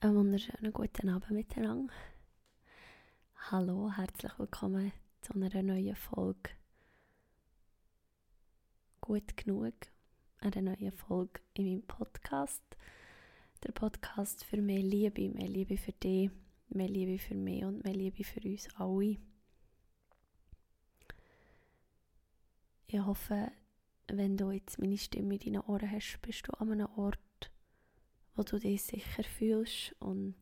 Einen wunderschönen guten Abend miteinander. Hallo, herzlich willkommen zu einer neuen Folge. Gut genug, einer neuen Folge in meinem Podcast. Der Podcast für mehr Liebe, mehr Liebe für dich, mehr Liebe für mich und mehr Liebe für uns alle. Ich hoffe, wenn du jetzt meine Stimme in deinen Ohren hast, bist du an einem Ort, wo du dich sicher fühlst und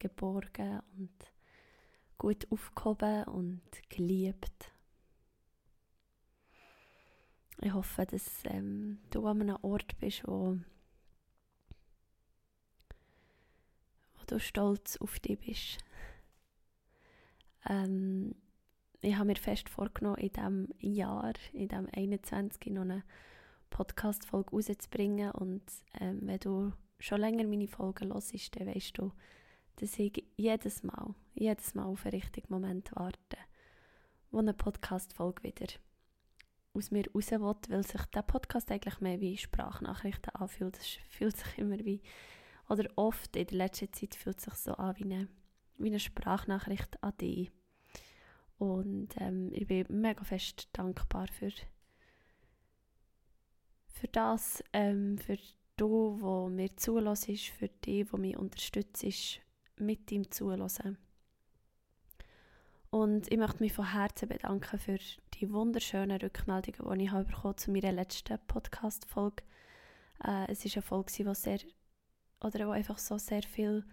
geborgen und gut aufgehoben und geliebt. Ich hoffe, dass ähm, du an einem Ort bist, wo, wo du stolz auf dich bist. Ähm, ich habe mir fest vorgenommen, in diesem Jahr, in diesem 21. noch eine Podcast-Folge rauszubringen. Und ähm, wenn du schon länger meine Folgen hörst, dann weißt du, dass ich jedes Mal, jedes Mal auf einen richtigen Moment warte, wo eine Podcast-Folge wieder aus mir raus will, weil sich der Podcast eigentlich mehr wie Sprachnachrichten anfühlt. Es fühlt sich immer wie, oder oft in der letzten Zeit fühlt es sich so an wie eine, wie eine Sprachnachricht an dich. Und ähm, ich bin mega fest dankbar für, für das, ähm, für du, wo mir zulässt, für dich, wo mich unterstützt, mit ihm zulassen. Und ich möchte mich von Herzen bedanken für die wunderschönen Rückmeldungen, die ich habe zu meiner letzten Podcast-Folge. Äh, es ist eine Folge, die sehr, oder wo einfach so sehr viel,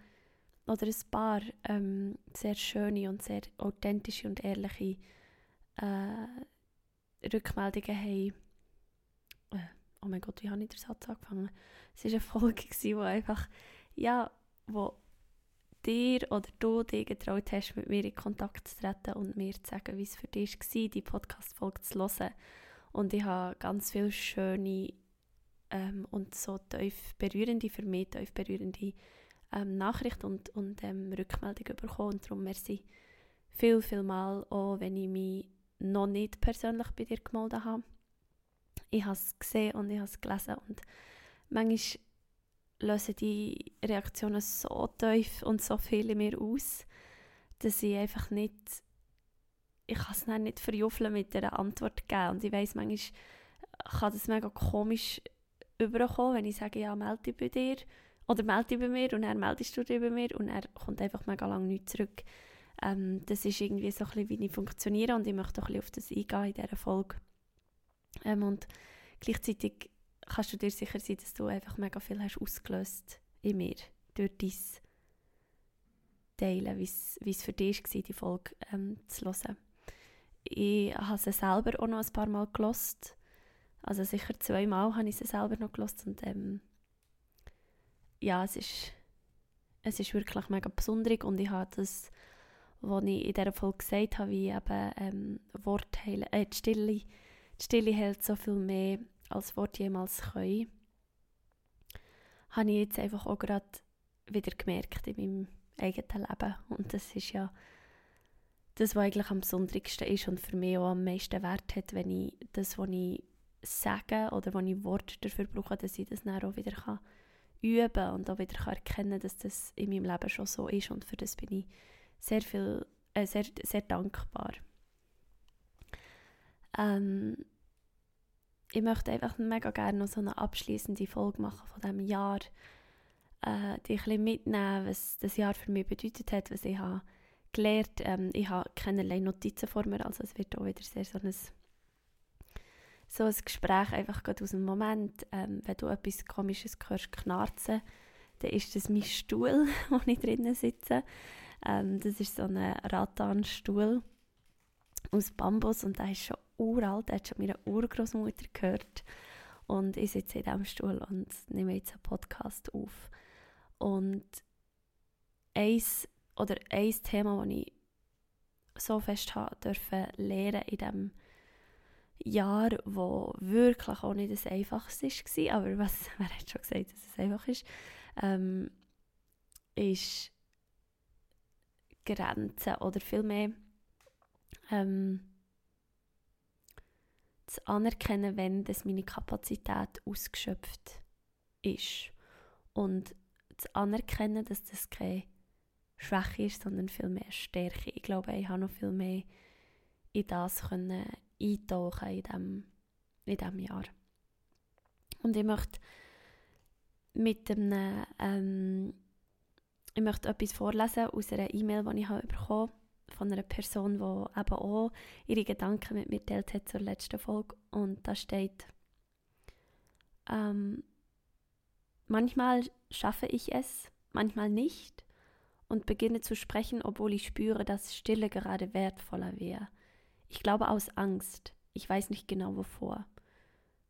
oder ein paar ähm, sehr schöne und sehr authentische und ehrliche äh, Rückmeldungen haben. Äh, oh mein Gott, wie habe ich den Satz angefangen? Es war eine Folge, die einfach, ja, wo dir oder du dich getraut hast, mit mir in Kontakt zu treten und mir zu sagen, wie es für dich war, die Podcast-Folge zu hören. Und ich habe ganz viele schöne ähm, und so tief berührende, für mich tief berührende ähm, Nachrichten und, und ähm, Rückmeldungen bekommen. Und darum merci viel, viel Mal, auch wenn ich mich noch nicht persönlich bei dir gemeldet habe. Ich habe es gesehen und ich habe es gelesen und manchmal lösen die Reaktionen so tief und so viel in mir aus, dass ich einfach nicht, ich kann es nicht verjuffeln mit einer Antwort geben. Und ich weiss, manchmal kann das mega komisch überkommen, wenn ich sage, ja, melde dich bei dir oder melde dich bei mir und dann meldest du dich bei mir und er kommt einfach mega lange nicht zurück. Ähm, das ist irgendwie so ein bisschen, wie ich funktioniere und ich möchte ein bisschen auf das eingehen in dieser Folge. Ähm, und gleichzeitig kannst du dir sicher sein, dass du einfach mega viel hast ausgelöst in mir durch dein Teilen, wie es für dich war, die Folge ähm, zu hören. Ich habe sie selber auch noch ein paar Mal gelost. Also sicher zweimal habe ich sie selber noch gelost und ähm, ja, es ist, es ist wirklich mega besonders und ich habe das, was ich in dieser Folge gesagt habe, wie eben ähm, Wortteile, äh, die Stille, die Stille hält so viel mehr als Wort jemals können, habe ich jetzt einfach auch gerade wieder gemerkt in meinem eigenen Leben. Und das ist ja das, was eigentlich am besondersten ist und für mich auch am meisten Wert hat, wenn ich das, was ich sage oder wenn ich Worte dafür brauche, dass ich das dann auch wieder kann üben kann und auch wieder kann erkennen dass das in meinem Leben schon so ist. Und für das bin ich sehr, viel, äh, sehr, sehr dankbar. Ähm, ich möchte einfach mega gerne noch so eine abschließende Folge machen von diesem Jahr. Äh, die ein bisschen mitnehmen, was das Jahr für mich bedeutet hat, was ich habe gelernt. Ähm, ich habe keinerlei Notizen vor mir, also es wird auch wieder sehr so ein, so ein Gespräch einfach gerade aus dem Moment. Ähm, wenn du etwas Komisches hörst, knarzen, dann ist das mein Stuhl, wo ich drinnen sitze. Ähm, das ist so ein Rattanstuhl aus Bambus und der ist schon uralt, der hat schon meine Urgroßmutter gehört. Und ich sitze in diesem Stuhl und nehme jetzt einen Podcast auf. Und eins, oder ein Thema, das ich so fest habe dürfen lernen in diesem Jahr, wo wirklich auch nicht das Einfachste war, aber was, wer hat schon gesagt, dass es einfach ist, ähm, ist Grenzen oder vielmehr ähm, zu anerkennen, wenn das meine Kapazität ausgeschöpft ist. Und zu anerkennen, dass das keine Schwäche ist, sondern viel mehr Stärke. Ich glaube, ich habe noch viel mehr in das können eintauchen in diesem in diesem Jahr. Und ich möchte mit einem, ähm, ich möchte etwas vorlesen aus einer E-Mail, die ich habe bekommen von einer Person, die eben auch ihre Gedanken mit mir teilt hat zur letzten Folge. Und da steht, ähm, manchmal schaffe ich es, manchmal nicht und beginne zu sprechen, obwohl ich spüre, dass Stille gerade wertvoller wäre. Ich glaube aus Angst, ich weiß nicht genau wovor.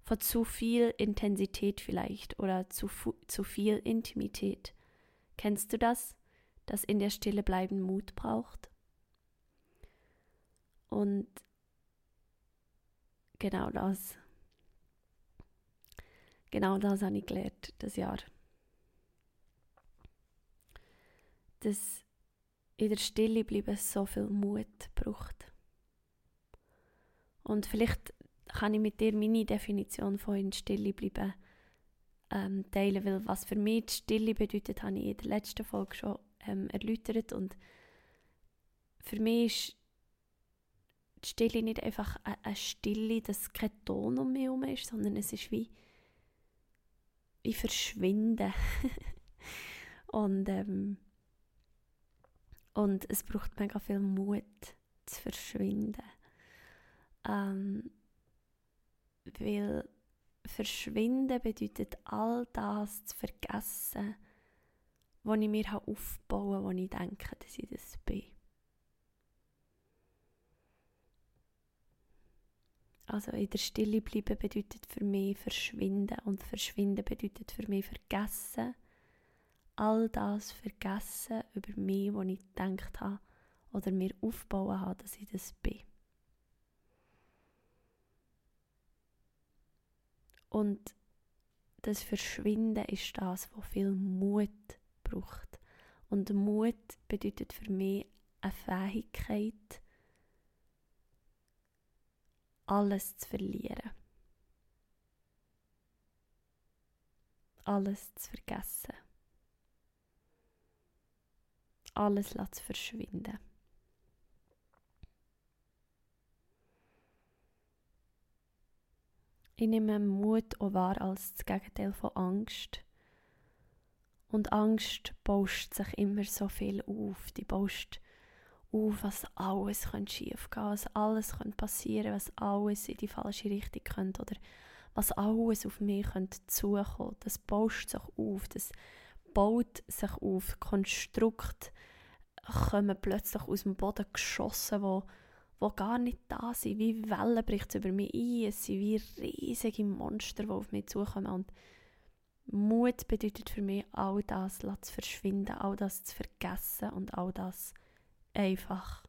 Vor zu viel Intensität vielleicht oder zu, zu viel Intimität. Kennst du das, das in der Stille bleiben Mut braucht? Und genau das, genau das habe ich gelernt, das Jahr. Dass in der Stille bleiben so viel Mut braucht. Und vielleicht kann ich mit dir meine Definition von in Stille bleiben ähm, teilen, weil was für mich die Stille bedeutet, habe ich in der letzten Folge schon ähm, erläutert und für mich ist die Stille nicht einfach eine Stille, dass kein Ton um mich herum ist, sondern es ist wie, wie Verschwinden. und, ähm, und es braucht mega viel Mut zu verschwinden. Ähm, weil verschwinden bedeutet all das zu vergessen, was ich mir aufbauen habe, wo ich denke, dass ich das bin. Also in der Stille bleiben bedeutet für mich verschwinden und verschwinden bedeutet für mich vergessen. All das vergessen über mich, was ich gedacht habe oder mir aufbauen habe, dass ich das bin. Und das Verschwinden ist das, was viel Mut braucht. Und Mut bedeutet für mich eine Fähigkeit, alles zu verlieren. Alles zu vergessen. Alles zu verschwinden. Ich nehme Mut auch wahr als das Gegenteil von Angst. Und Angst bauscht sich immer so viel auf. Die bauscht auf, was alles schief gehen was alles passieren könnte, was alles in die falsche Richtung könnte oder was alles auf mich könnte zukommen. Das bauscht sich auf, das baut sich auf. Konstrukt kommen plötzlich aus dem Boden geschossen, wo die gar nicht da sind. Wie Wellen bricht es über mich ein. Es sind wie riesige Monster, die auf mich zukommen. Und Mut bedeutet für mich, all das zu verschwinden, all das zu vergessen und all das einfach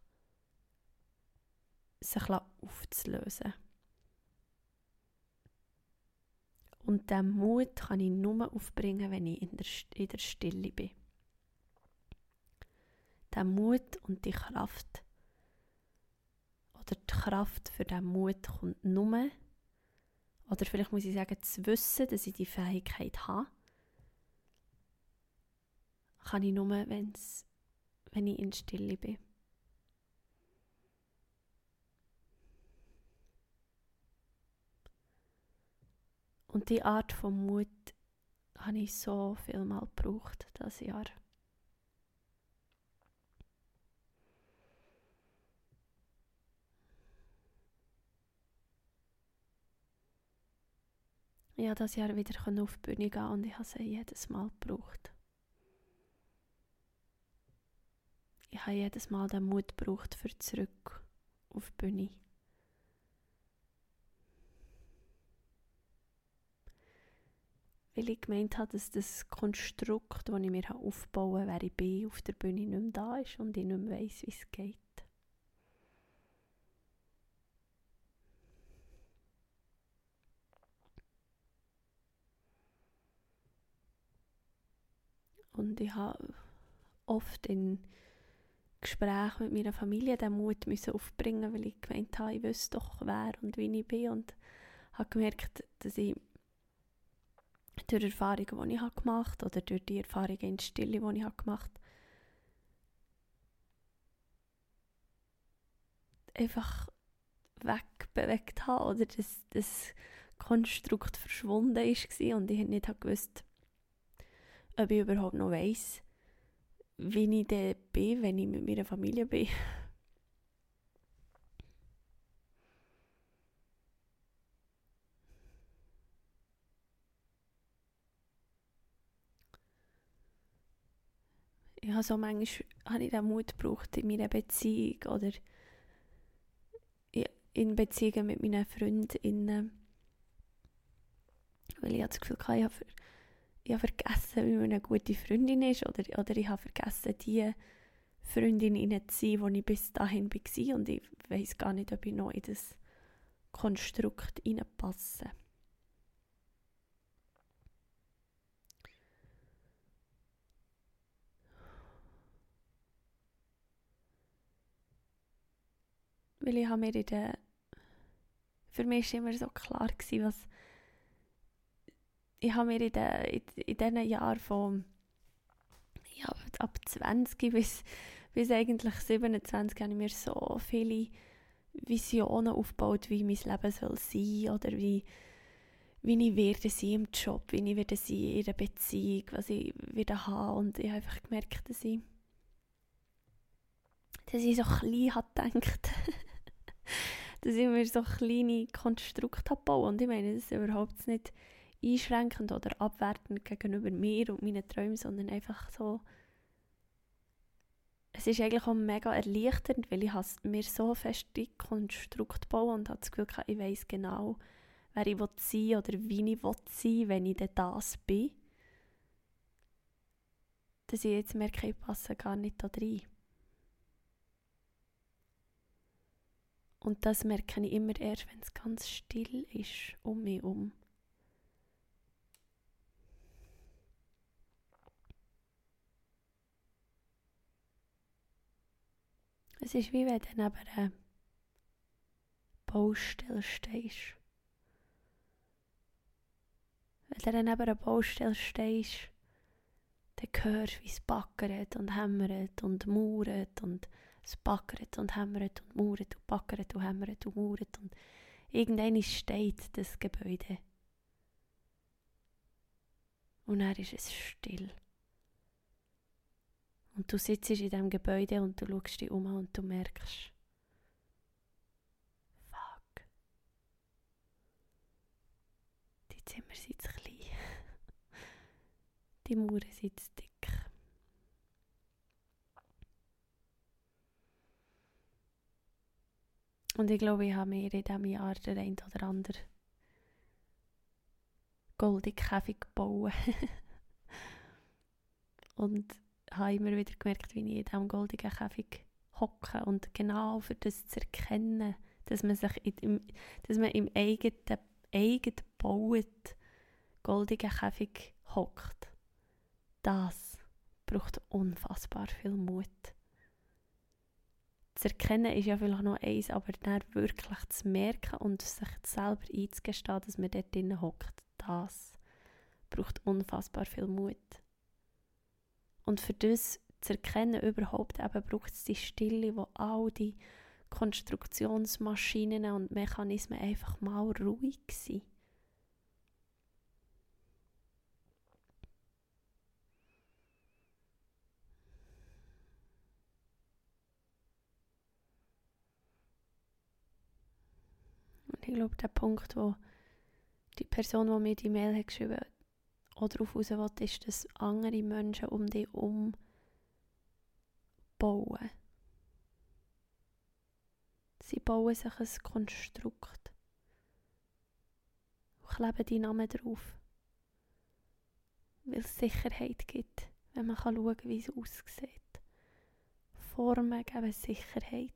sich aufzulösen. Und diesen Mut kann ich nur aufbringen, wenn ich in der, in der Stille bin. Der Mut und die Kraft oder die Kraft für diesen Mut kommt nur, oder vielleicht muss ich sagen, zu wissen, dass ich die Fähigkeit habe, kann ich nur, wenn's, wenn ich in Stille bin. Und die Art von Mut habe ich so viel mal gebraucht das Jahr. ich habe das Jahr wieder auf die Bühne gehen und ich habe sie jedes Mal gebraucht. Ich habe jedes Mal den Mut gebraucht für zurück auf die Bühne. Weil ich gemeint habe, dass das Konstrukt, das ich mir aufbauen habe, wer ich bin, auf der Bühne nicht mehr da ist und ich nicht mehr weiss, wie es geht. Und ich habe oft in Gesprächen mit meiner Familie den Mut müssen aufbringen, weil ich gemeint habe, ich wüsste doch, wer und wie ich bin. Und habe gemerkt, dass ich durch Erfahrungen, die ich gemacht habe oder durch die Erfahrungen in der Stille, die ich gemacht habe, einfach wegbewegt habe oder das, das Konstrukt verschwunden ist und ich nicht gewusst, ob ich überhaupt noch weiss, wie ich dann bin, wenn ich mit meiner Familie bin. Ich habe so manchmal habe ich den Mut gebraucht in meiner Beziehung oder in Beziehungen mit meinen Freundinnen. Weil ich das Gefühl hatte, ich habe, ich habe vergessen, wie man eine gute Freundin ist. Oder, oder ich habe vergessen, die Freundin zu sein, die ich bis dahin war. Und ich weiß gar nicht, ob ich noch in das Konstrukt hineinpasse. Weil ich habe mir in der für mich war immer so klar, was ich habe mir in, den, in, in diesen Jahren von ja, ab 20 bis, bis eigentlich 27 habe ich mir so viele Visionen aufgebaut, wie mein Leben soll sein oder wie, wie ich werde sein im Job, wie ich werde sein in der Beziehung, was ich werde haben. Und ich habe einfach gemerkt, dass ich dass ich so klein habe gedacht. Dass ich mir so kleine Konstrukte bauen und ich meine, das ist überhaupt nicht einschränkend oder abwertend gegenüber mir und meinen Träumen, sondern einfach so es ist eigentlich auch mega erleichternd, weil ich mir so feste Konstrukte bauen und habe das Gefühl, ich weiß genau, wer ich sein will oder wie ich sein will, wenn ich dann das bin. Dass ich jetzt merke, ich passe gar nicht da rein. Und das merke ich immer erst, wenn es ganz still ist um mich herum. Es ist wie wenn du neben einer Baustelle stehst. Wenn du neben einer Baustelle stehst, dann hörst du, wie es backert und hämmert und mauert und es backert und hämmert und mauert und backert und hämmert und mauert und irgendwann steht das Gebäude. Und dann ist es still. Und du sitzt in diesem Gebäude und du schaust dich um und du merkst, fuck, die Zimmer sind zu klein. Die Mauern sind zu dick. Und ich glaube, ich habe mir in diesem Jahr den ein oder anderen goldigen Käfig gebaut. und habe immer wieder gemerkt, wie ich in diesem goldigen Käfig hocke. Und genau für das zu erkennen, dass man sich in, dass man im eigenen, eigenen gebauten goldigen Käfig hockt, das braucht unfassbar viel Mut zu erkennen ist ja vielleicht noch eins, aber dann wirklich zu merken und sich selber einzugestehen, dass man dort drinnen hockt, das braucht unfassbar viel Mut. Und für das zu erkennen überhaupt eben braucht es die Stille, wo all die Konstruktionsmaschinen und Mechanismen einfach mal ruhig sind. ich glaube, der Punkt, wo die Person, die mir die Mail hat geschrieben hat, auch darauf raus will, ist, dass andere Menschen um dich herum bauen. Sie bauen sich ein Konstrukt und kleben die Namen drauf. Weil es Sicherheit gibt, wenn man schauen kann, wie es aussieht. Formen geben Sicherheit.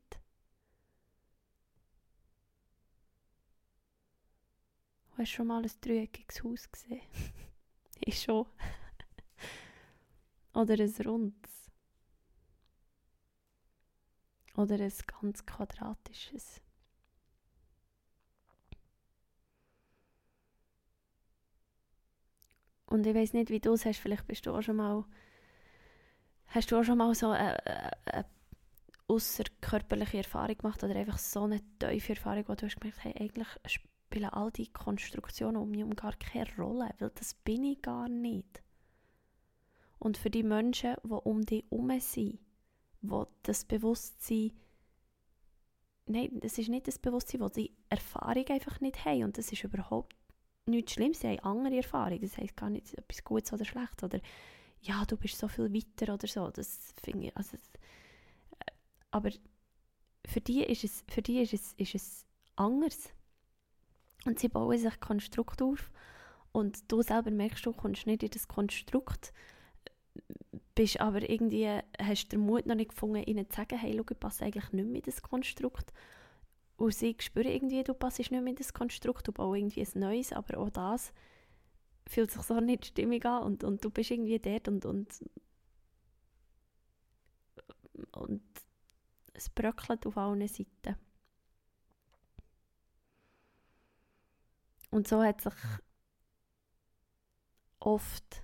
Hast du schon mal ein dreieckiges Haus gesehen? ich schon. Oder ein rundes. Oder ein ganz quadratisches. Und ich weiß nicht, wie du es hast, vielleicht bist du auch schon mal, hast du auch schon mal so eine, eine außerkörperliche Erfahrung gemacht oder einfach so eine tiefe Erfahrung, wo du hast gemerkt, hey, eigentlich spielen all die Konstruktionen um mich um gar keine Rolle, weil das bin ich gar nicht. Und für die Menschen, die um dich herum sind, wo das Bewusstsein nein, das ist nicht das Bewusstsein, wo die Erfahrung einfach nicht haben. Und das ist überhaupt nichts Schlimmes, sie haben andere Erfahrungen, das heisst gar nicht etwas Gutes oder Schlechtes oder ja, du bist so viel weiter oder so, das finde ich, also, äh, aber für die ist es, für die ist es, ist es anders und sie bauen sich Konstrukt auf und du selber merkst, du kommst nicht in das Konstrukt, bist aber irgendwie, hast den Mut noch nicht gefunden, ihnen zu sagen, hey, schau, ich passe eigentlich nicht mehr in das Konstrukt. Und sie spüren irgendwie, du passest nicht mehr in das Konstrukt, du baust irgendwie ein neues, aber auch das fühlt sich so nicht stimmig an und, und du bist irgendwie dort und, und, und es bröckelt auf allen Seiten. Und so hat sich oft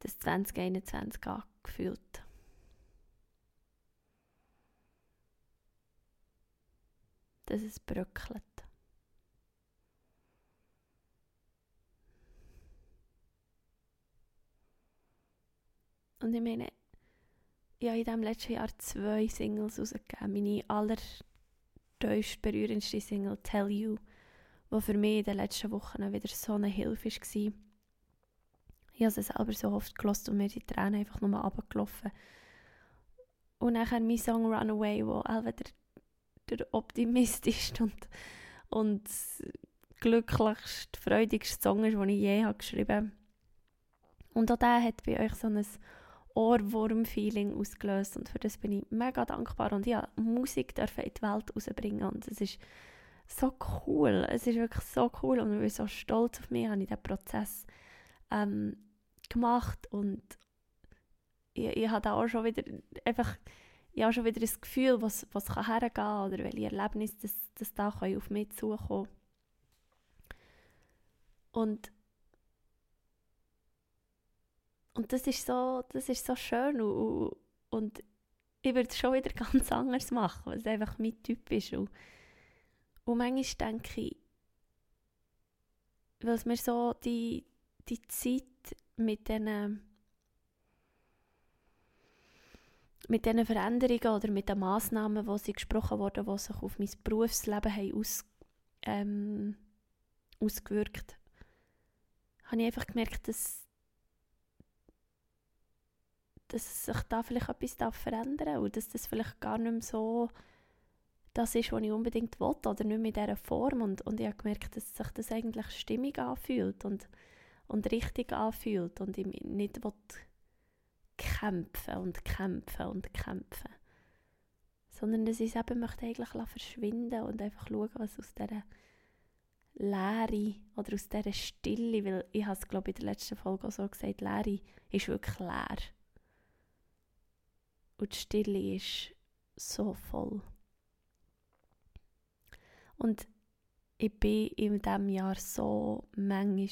das 2021 angefühlt. Dass es bröckelt. Und ich meine, ich habe in diesem letzten Jahr zwei Singles rausgegeben. Meine allertiefst berührendste Single «Tell You», die für mich in den letzten Wochen wieder so eine Hilfe war ich habe es selber so oft gelost und mir die Tränen einfach nur runtergelaufen. Und nachher mein Song Runaway, wo auch der, der optimistischste und, und glücklichste, freudigste Song ist, den ich je habe geschrieben habe. Und auch der hat bei euch so ein Ohrwurm-Feeling ausgelöst und für das bin ich mega dankbar und ja, Musik darf in die Welt rausbringen und es ist so cool, es ist wirklich so cool und ich bin so stolz auf mich, habe ich diesen Prozess ähm, gemacht und ich, ich habe auch schon wieder einfach ich habe schon wieder das Gefühl, was, was kann hergehen kann oder welche Erlebnisse das, das da auf mich zukommen. Und und das ist so das ist so schön und, und ich würde es schon wieder ganz anders machen, weil es einfach mein Typ ist. Und, und manchmal denke ich weil mir so die, die Zeit mit diesen mit diesen Veränderungen oder mit den Massnahmen, die sie gesprochen wurden, die sich auf mein Berufsleben haben aus, ähm, ausgewirkt habe ich einfach gemerkt, dass, dass sich da vielleicht etwas verändern darf und dass das vielleicht gar nicht mehr so das ist, was ich unbedingt will oder nicht in dieser Form und, und ich habe gemerkt, dass sich das eigentlich stimmig anfühlt und und richtig anfühlt und ich nicht will kämpfen und kämpfen und kämpfen. Sondern dass ich es eben möchte eigentlich verschwinden und einfach schauen, was aus dieser Leere oder aus dieser Stille, weil ich habe es glaube ich in der letzten Folge auch so gesagt, Leere ist wirklich leer. Und die Stille ist so voll. Und ich bin in diesem Jahr so manchmal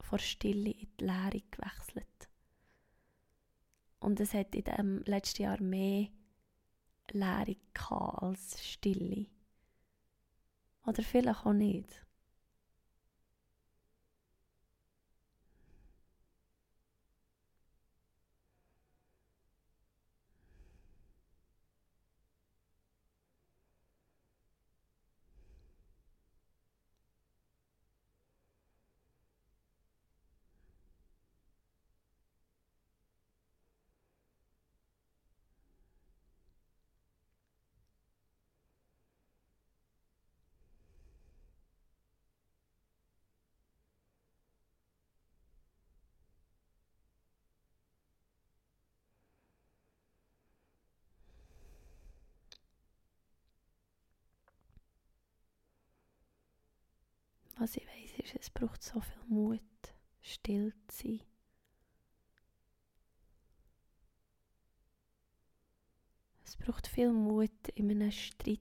von Stille in die Leere gewechselt. Und es hat in dem letzten Jahr mehr Leere als Stille. Oder vielleicht auch nicht. Was ich weiß, ist, es braucht so viel Mut, still zu sein. Es braucht viel Mut in einem Streit,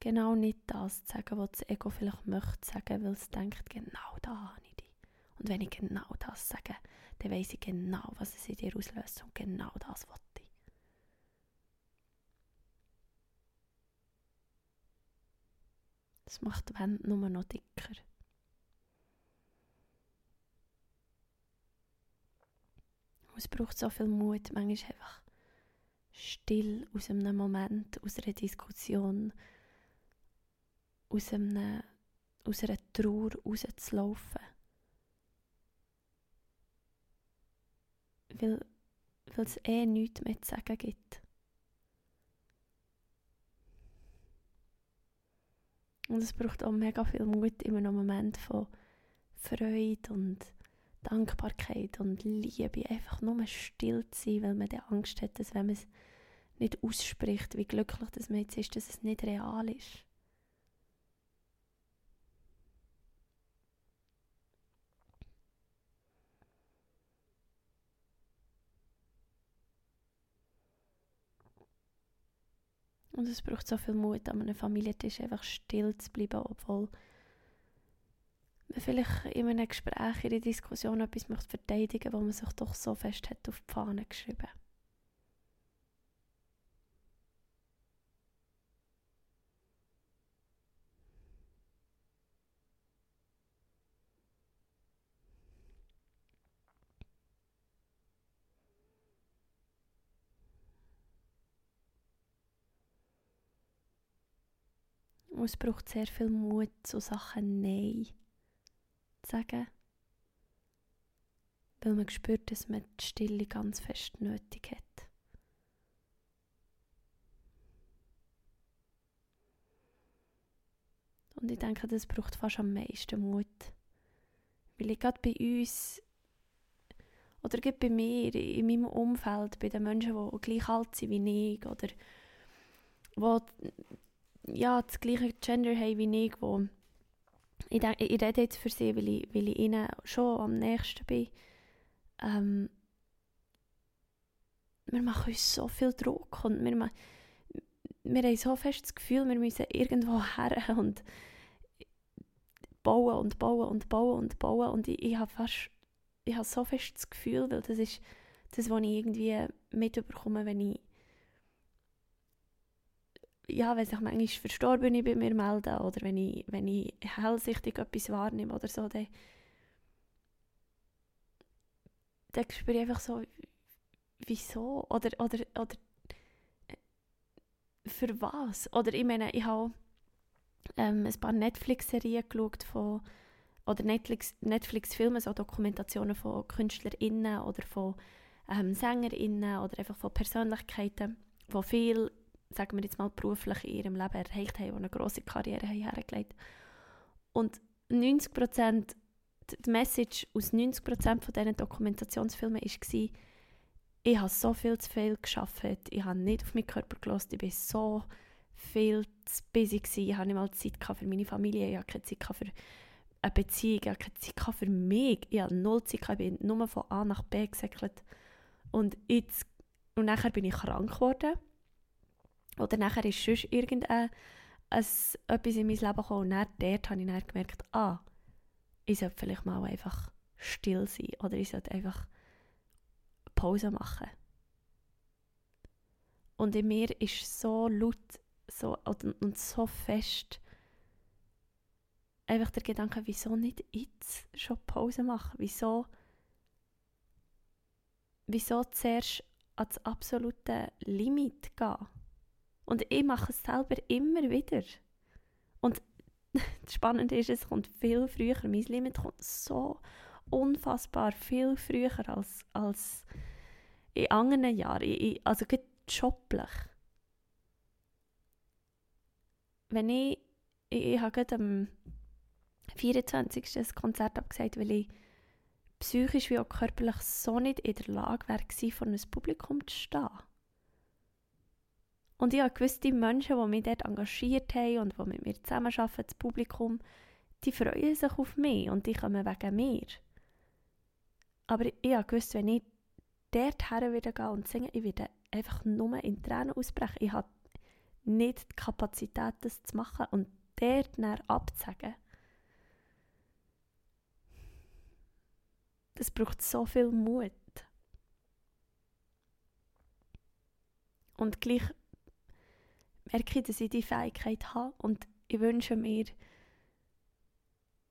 genau nicht das zu sagen, was das Ego vielleicht möchte sagen, weil es denkt, genau da habe ich dich. Und wenn ich genau das sage, dann weiß ich genau, was es in dir auslöst und genau das wollte Das macht die Wände nur noch dicker. es braucht so viel Mut, manchmal einfach still aus einem Moment, aus einer Diskussion, aus, einem, aus einer Trauer rauszulaufen. Weil, weil es eh nichts mehr zu sagen gibt. Und es braucht auch mega viel Mut in einem Moment von Freude und Dankbarkeit und Liebe, einfach nur still zu sein, weil man die Angst hat, dass wenn man es nicht ausspricht, wie glücklich das man jetzt ist, dass es nicht real ist. Und es braucht so viel Mut, an einem Familientisch einfach still zu bleiben, obwohl man vielleicht in einem Gespräch, in einer Diskussion etwas möchte verteidigen wo man sich doch so fest hat auf die Fahne geschrieben Und es braucht sehr viel Mut, zu Sachen Nein sagen. Weil man spürt, dass man die Stille ganz fest nötig hat. Und ich denke, das braucht fast am meisten Mut. Weil ich gerade bei uns, oder gerade bei mir, in meinem Umfeld, bei den Menschen, die gleich alt sind wie ich, oder die ja, das gleiche Gender haben wie ich, die ich, ich rede jetzt für sie, weil ich, weil ich ihnen schon am nächsten bin. Ähm, wir machen uns so viel Druck und wir, wir haben so fest das Gefühl, wir müssen irgendwo her und bauen und bauen und bauen und bauen und ich, ich habe fast ich habe so fest das Gefühl, weil das ist das, was ich irgendwie mitbekomme, wenn ich ja, wenn sich manchmal Verstorbene bei mir melden oder wenn ich, wenn ich hellsichtig etwas wahrnehme oder so, dann, dann spüre ich einfach so, wieso? Oder, oder, oder äh, für was? Oder ich meine, ich habe ähm, ein paar Netflix-Serien geschaut von oder Netflix-Filme, Netflix so Dokumentationen von KünstlerInnen oder von ähm, SängerInnen oder einfach von Persönlichkeiten, die viel sagen wir jetzt mal, beruflich in ihrem Leben erreicht haben, die eine grosse Karriere haben hergelegt. Und 90 Prozent, die Message aus 90 Prozent von diesen Dokumentationsfilmen war, ich habe so viel zu viel geschafft, ich habe nicht auf meinen Körper gelassen, ich war so viel zu busy, gewesen. ich habe nicht mal Zeit für meine Familie, ich habe keine Zeit für eine Beziehung, ich habe keine Zeit für mich, ich habe null Zeit, ich bin nur von A nach B gesäckelt. Und jetzt, und nachher bin ich krank geworden oder nachher ist sonst irgendein etwas in mein Leben gekommen und dann, dort habe ich dann gemerkt, ah, ich sollte vielleicht mal einfach still sein oder ich sollte einfach Pause machen. Und in mir ist so laut so, und so fest einfach der Gedanke, wieso nicht jetzt schon Pause machen? Wieso, wieso zuerst ans absolute Limit gehen? Und ich mache es selber immer wieder. Und das Spannende ist, es kommt viel früher. Mein Limit kommt so unfassbar viel früher als, als in anderen Jahren. Ich, also joblich. Wenn ich, ich, ich habe gerade am 24. das Konzert abgesagt, weil ich psychisch wie auch körperlich so nicht in der Lage wäre, vor einem Publikum zu stehen. Und ich habe gewisse Menschen, die mich dort engagiert haben und die mit mir zusammenarbeiten, das Publikum, die freuen sich auf mich und die kommen wegen mir. Aber ich habe gewusst, wenn ich dort wieder gehe und singe, ich werde einfach nur in Tränen ausbrechen. Ich habe nicht die Kapazität, das zu machen und dort näher abzusagen. das braucht so viel Mut. Und gleich merke dass ich die Fähigkeit habe und ich wünsche mir,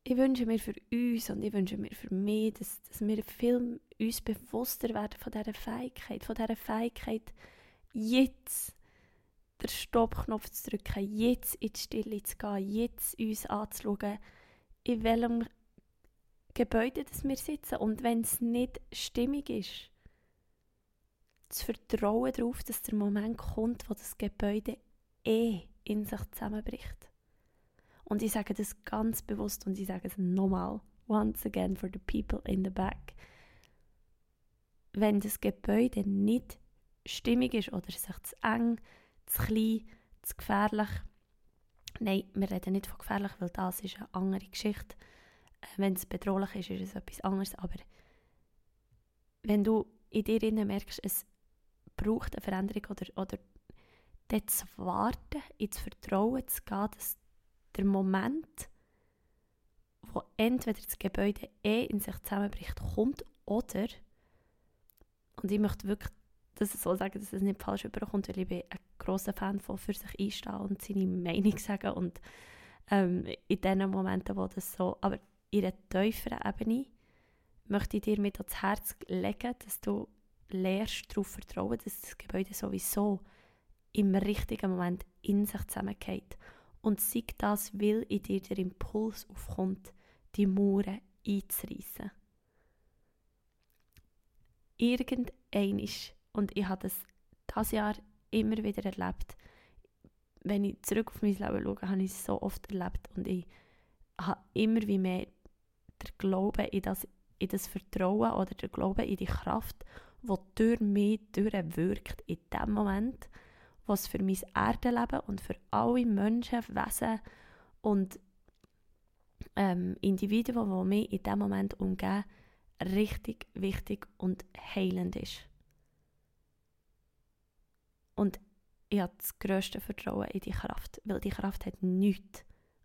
ich wünsche mir für uns und ich wünsche mir für mich, dass, dass wir viel uns bewusster werden von dieser Fähigkeit, von dieser Fähigkeit, jetzt den Stoppknopf zu drücken, jetzt in die Stille zu gehen, jetzt uns anzuschauen, in welchem Gebäude das wir sitzen. Und wenn es nicht stimmig ist, zu vertrauen darauf, dass der Moment kommt, wo das Gebäude eh in sich zusammenbricht. Und ich sage das ganz bewusst und ich sage es nochmal, once again for the people in the back. Wenn das Gebäude nicht stimmig ist oder sich zu eng, zu klein, zu gefährlich, nein, wir reden nicht von gefährlich, weil das ist eine andere Geschichte. Äh, wenn es bedrohlich ist, ist es etwas anderes, aber wenn du in dir merkst, es braucht eine Veränderung oder, oder dort zu warten, ins Vertrauen zu gehen, dass der Moment, wo entweder das Gebäude eh in sich zusammenbricht, kommt oder, und ich möchte wirklich das so sagen, dass es nicht falsch überkommt, weil ich bin ein grosser Fan von für sich einstehen und seine Meinung sagen und ähm, in den Momenten, wo das so, aber in einer tieferen Ebene möchte ich dir mit ans Herz legen, dass du lernst darauf vertrauen, dass das Gebäude sowieso im richtigen Moment in sich zusammengeht. Und sei das, weil in dir der Impuls aufkommt, die Mauern einzureissen. Irgendeinisch, und ich habe das dieses Jahr immer wieder erlebt, wenn ich zurück auf mein Leben schaue, habe ich es so oft erlebt und ich habe immer wie mehr der Glaube in das, in das Vertrauen oder der Glaube in die Kraft wo durch mich durchwirkt in dem Moment, was für mein Erdenleben und für alle Menschen, Wesen und ähm, Individuen, die mich in dem Moment umgeben, richtig wichtig und heilend ist. Und ich habe das grösste Vertrauen in die Kraft, weil die Kraft hat nichts,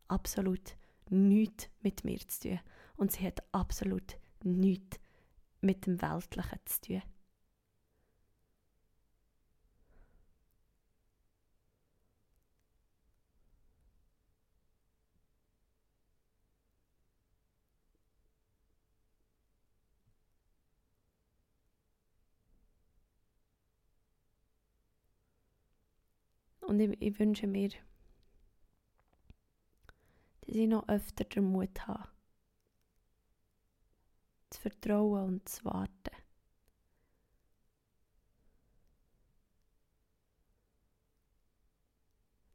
absolut nichts mit mir zu tun. Und sie hat absolut nichts mit dem Weltlichen zu tun. Und ich, ich wünsche mir, dass ich noch öfter den Mut habe, zu vertrauen und zu warten.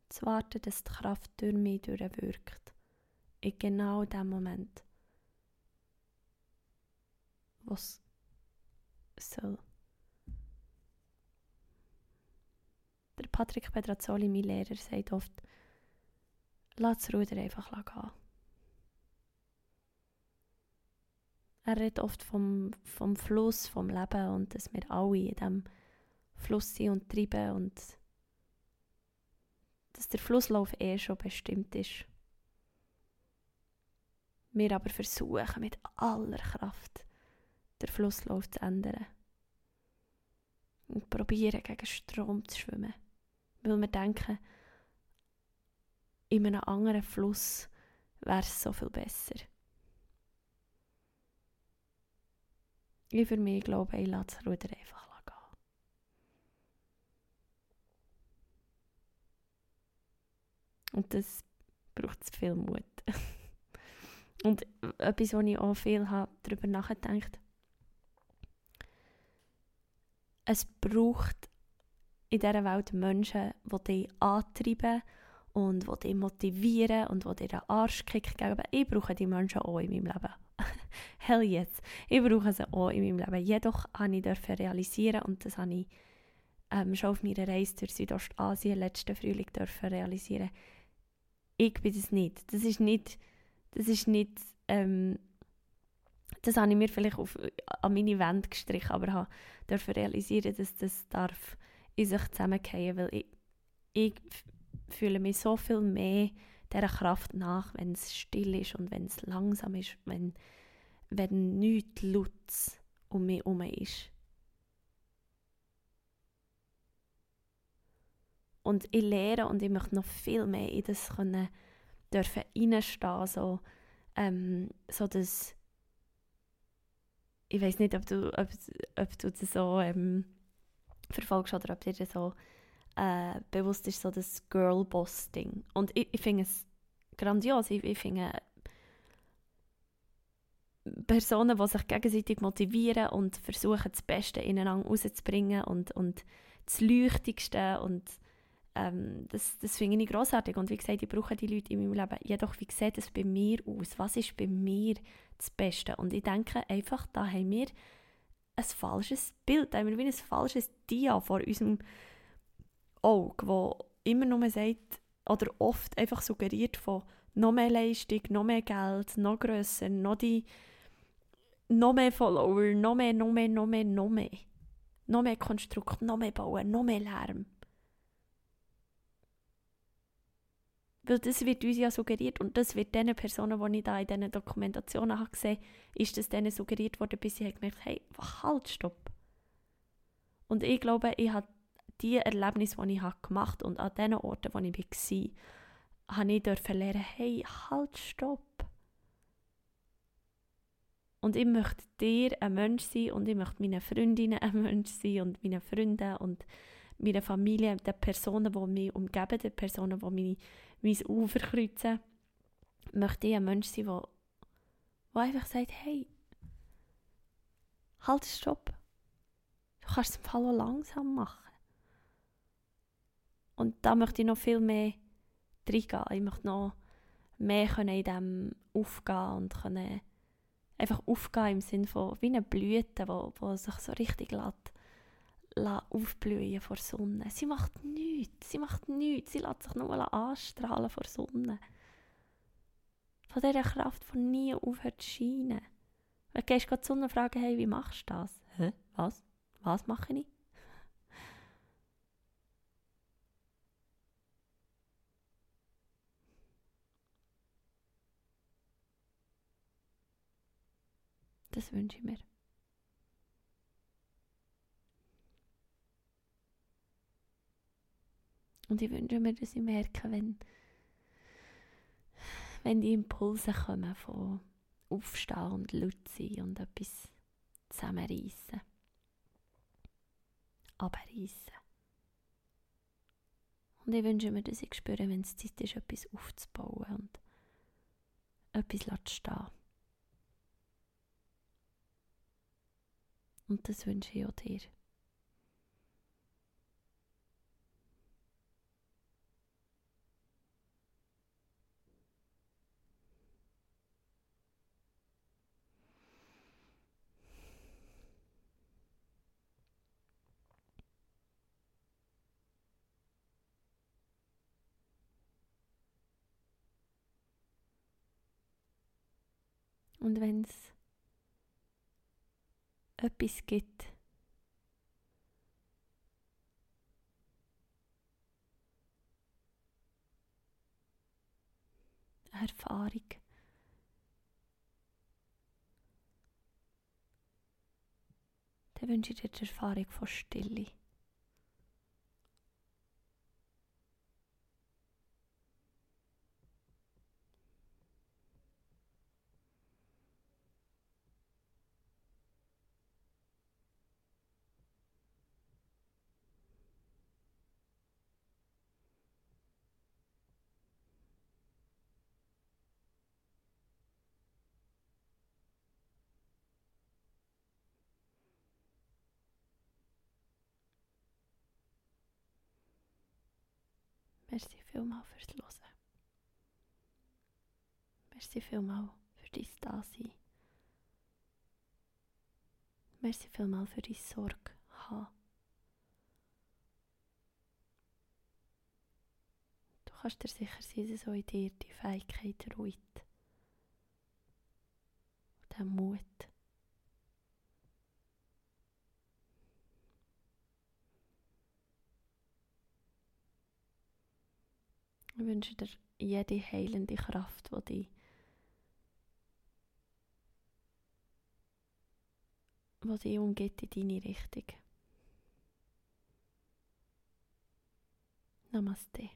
Zu warten, dass die Kraft durch mich durchwirkt. In genau dem Moment, was soll. Der Patrick Pedrazzoli, mein Lehrer, sagt oft, lass das Ruder einfach gehen. Er redet oft vom, vom Fluss, vom Leben und dass wir alle in diesem Fluss sind und treiben und dass der Flusslauf eh schon bestimmt ist. Wir aber versuchen mit aller Kraft den Flusslauf zu ändern und probieren gegen Strom zu schwimmen weil wir denken, in einem anderen Fluss wäre es so viel besser. Ich für mich glaube, ich lasse das Ruder einfach gehen. Und das braucht viel Mut. Und etwas, wo ich auch viel habe, darüber nachgedacht es braucht in dieser Welt Menschen, die dich antreiben und die dich motivieren und die dir einen Arschkick geben. Ich brauche die Menschen auch in meinem Leben. Hell yes, ich brauche sie auch in meinem Leben. Jedoch habe ich realisieren und das habe ich ähm, schon auf meiner Reise durch Südostasien letzten Frühling dürfen realisieren. Ich bin das nicht. Das ist nicht, das ist nicht, ähm, das habe ich mir vielleicht auf, an meine Wände gestrichen, aber habe dürfen realisieren, dass das darf in sich zusammenfallen, weil ich, ich fühle mich so viel mehr dieser Kraft nach, wenn es still ist und wenn es langsam ist, wenn wenn nichts Lutz um mich herum ist. Und ich lehre und ich möchte noch viel mehr in das können, dürfen reinstehen, so, ähm, so dass ich weiß nicht, ob du, ob, ob du das so ähm, verfolgst oder ob dir das so äh, bewusst ist, so das Girl-Boss-Ding. Und ich, ich finde es grandios. Ich, ich finde Personen, die sich gegenseitig motivieren und versuchen, das Beste ineinander rauszubringen und, und das Leuchtigste und ähm, das, das finde ich großartig und wie gesagt, ich brauche die Leute in meinem Leben. Jedoch, wie sieht es bei mir aus? Was ist bei mir das Beste? Und ich denke einfach, da haben wir ein falsches Bild, haben wir wie ein falsches Dia vor unserem Auge, wo immer nur sagt, oder oft einfach suggeriert von noch mehr Leistung, noch mehr Geld, noch grösser, noch die noch mehr Follower, noch mehr, noch mehr, noch mehr, noch mehr. Noch mehr Konstrukt, noch mehr bauen, noch mehr Lärm. Weil das wird uns ja suggeriert und das wird den Personen, die ich da in diesen Dokumentationen habe gesehen ist das denen suggeriert worden, bis sie gemerkt hey, halt, stopp. Und ich glaube, ich habe die Erlebnisse, die ich habe gemacht und an den Orten, wo ich war, habe ich dürfen lernen, hey, halt, stopp. Und ich möchte dir ein Mensch sein und ich möchte meinen Freundinnen ein Mensch sein und meinen Freunden und meiner Familie, den Personen, die mich umgeben, den Personen, die mich mein Ufer kreuzen, möchte ich ein Mensch sein, der, einfach sagt, hey, halt, stopp. Du kannst es im Fall auch langsam machen. Und da möchte ich noch viel mehr reingehen. Ich möchte noch mehr in dem aufgehen und können einfach aufgehen im Sinne von wie eine Blüte, wo, wo sich so richtig lässt, aufblühen vor Sonne. Sie macht nichts, sie macht nichts, sie lässt sich nur anstrahlen vor Sonne. Von dieser Kraft, die nie aufhört zu scheinen. Wenn du gehst die Sonne fragen, hey, wie machst du das? Hä? Was? Was mache ich? Das wünsche ich mir. Und ich wünsche mir, dass ich merke, wenn, wenn die Impulse kommen von Aufstehen und laut sein und etwas zusammenreißen, abreißen. Und ich wünsche mir, dass ich spüre, wenn es Zeit ist, etwas aufzubauen und etwas zu stehen. Und das wünsche ich auch dir. Und wenn es etwas gibt, Erfahrung, dann wünsche ich dir die Erfahrung von Stille. Merci vielmals fürs Hören. Merci vielmals für dein Dasein. Merci vielmals für deine Sorge haben. Du kannst dir sicher sein, dass auch in dir die Fähigkeit ruht. Und der Mut. Ich wünsche dir jede heilende Kraft, die dich was dich umgeht in deine Richtung. Namaste.